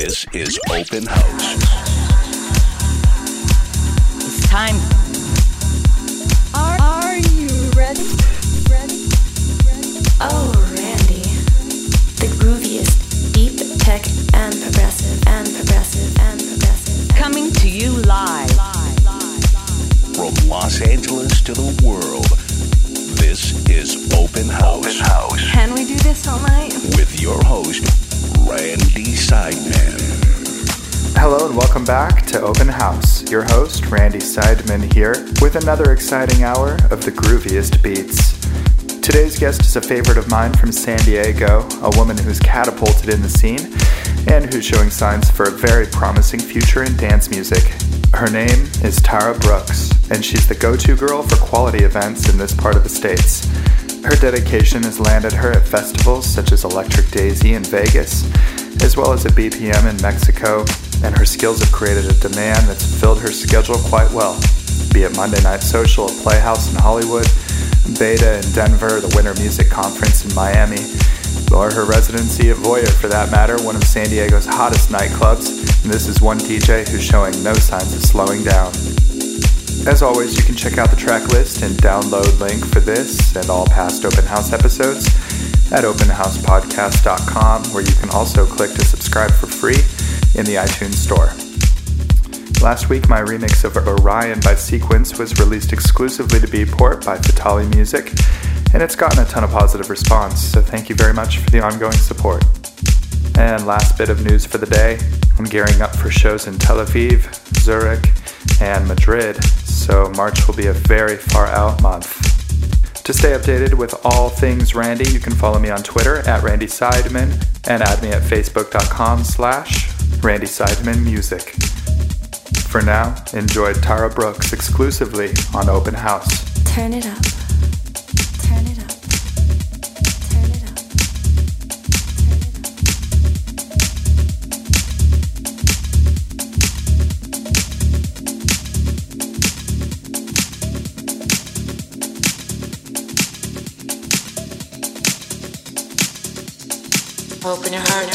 This is Open House. It's time. Are, are you ready? Ready? Ready? Oh, Randy. The grooviest, deep tech and progressive and progressive and progressive. Coming to you live. From Los Angeles to the world, this is Open House. Open House. Can we do this all night? With your host, Randy Seidman. Hello and welcome back to Open House. Your host, Randy Seidman, here with another exciting hour of the grooviest beats. Today's guest is a favorite of mine from San Diego, a woman who's catapulted in the scene and who's showing signs for a very promising future in dance music. Her name is Tara Brooks, and she's the go to girl for quality events in this part of the States. Her dedication has landed her at festivals such as Electric Daisy in Vegas, as well as at BPM in Mexico, and her skills have created a demand that's filled her schedule quite well, be it Monday Night Social at Playhouse in Hollywood, Beta in Denver, the Winter Music Conference in Miami, or her residency at Voyeur for that matter, one of San Diego's hottest nightclubs, and this is one DJ who's showing no signs of slowing down. As always, you can check out the track list and download link for this and all past Open House episodes at openhousepodcast.com, where you can also click to subscribe for free in the iTunes Store. Last week, my remix of Orion by Sequence was released exclusively to Beatport by Fatali Music, and it's gotten a ton of positive response, so thank you very much for the ongoing support. And last bit of news for the day I'm gearing up for shows in Tel Aviv, Zurich, and Madrid, so March will be a very far out month. To stay updated with all things Randy, you can follow me on Twitter at Randy Seidman and add me at facebook.com slash Randy Seidman Music. For now, enjoy Tara Brooks exclusively on Open House. Turn it up. Open your heart.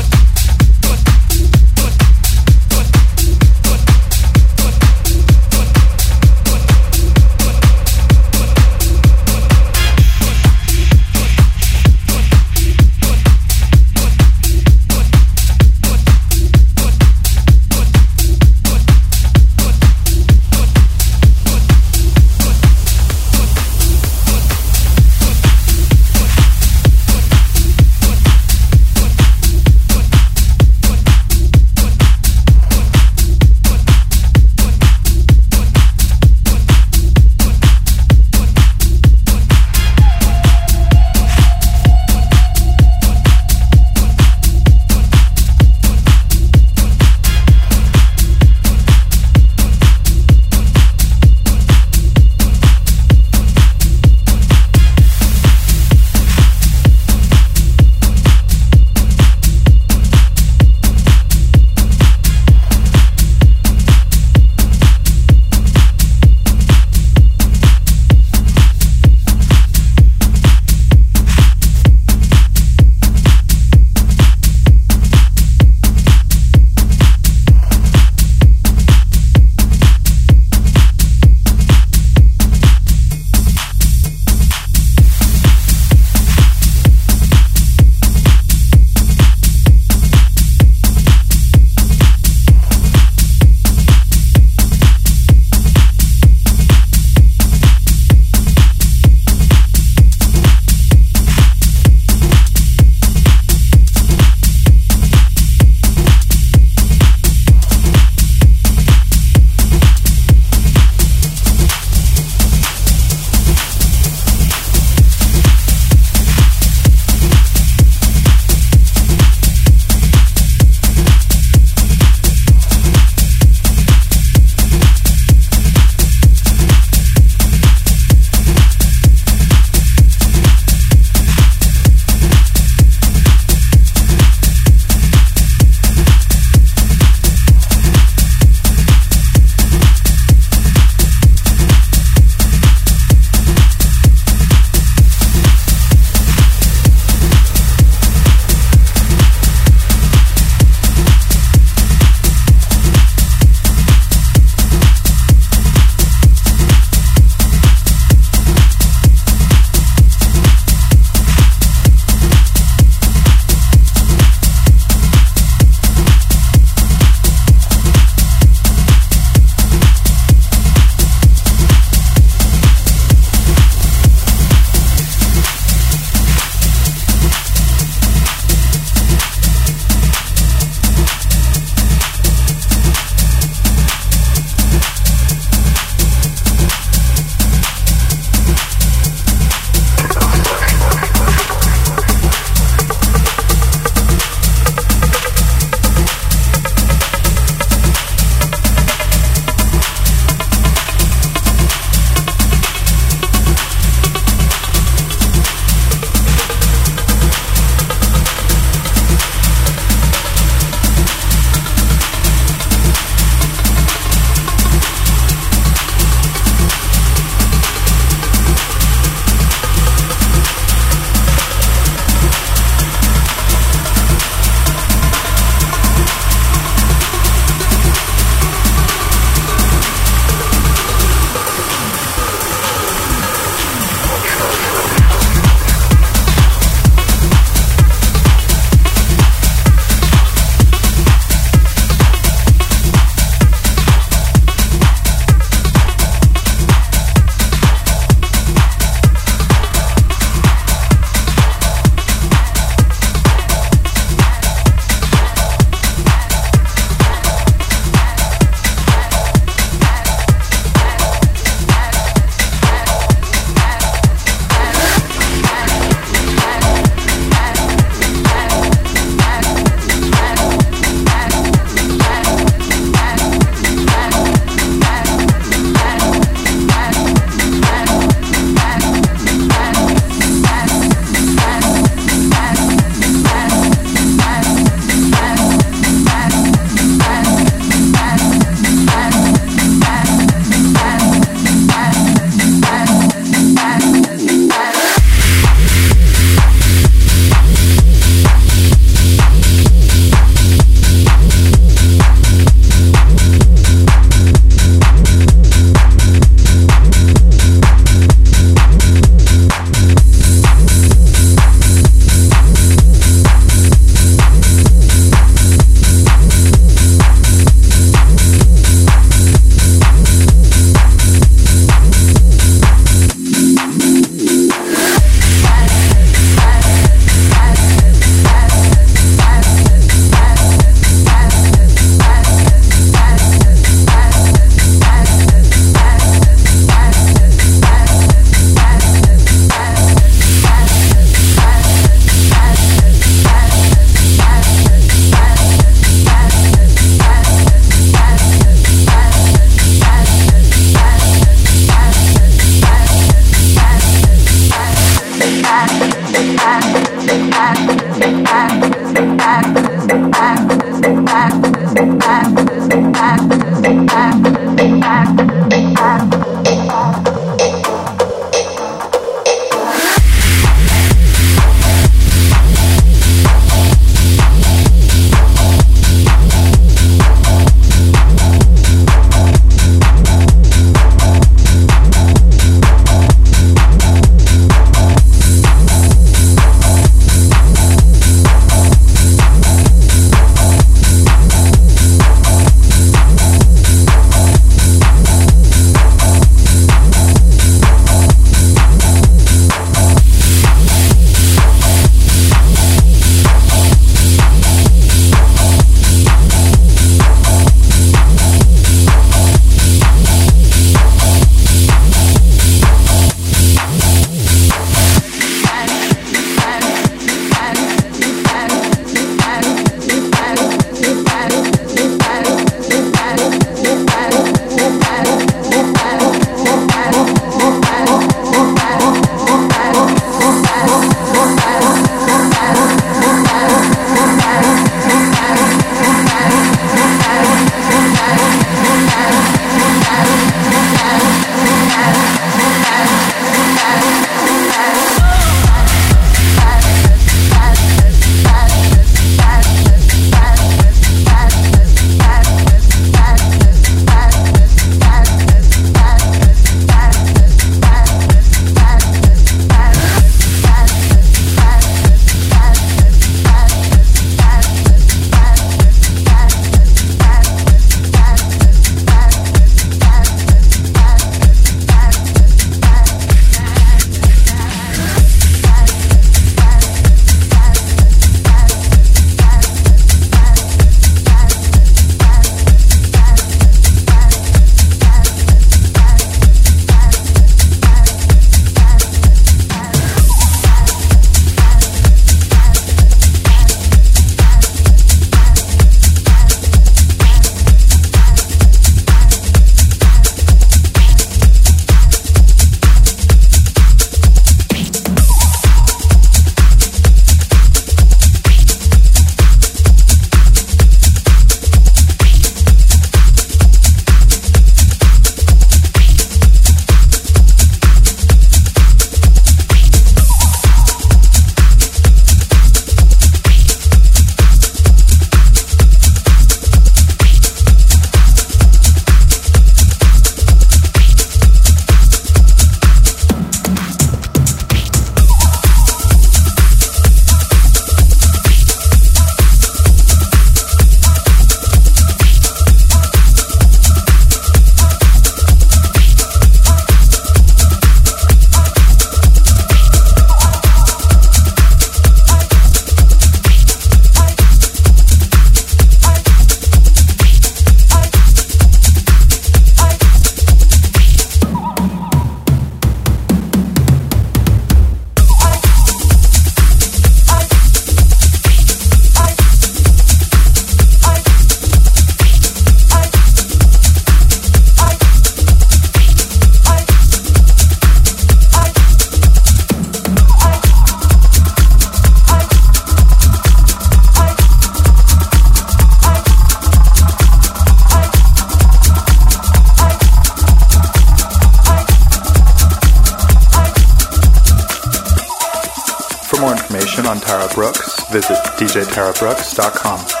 djtarabrooks.com.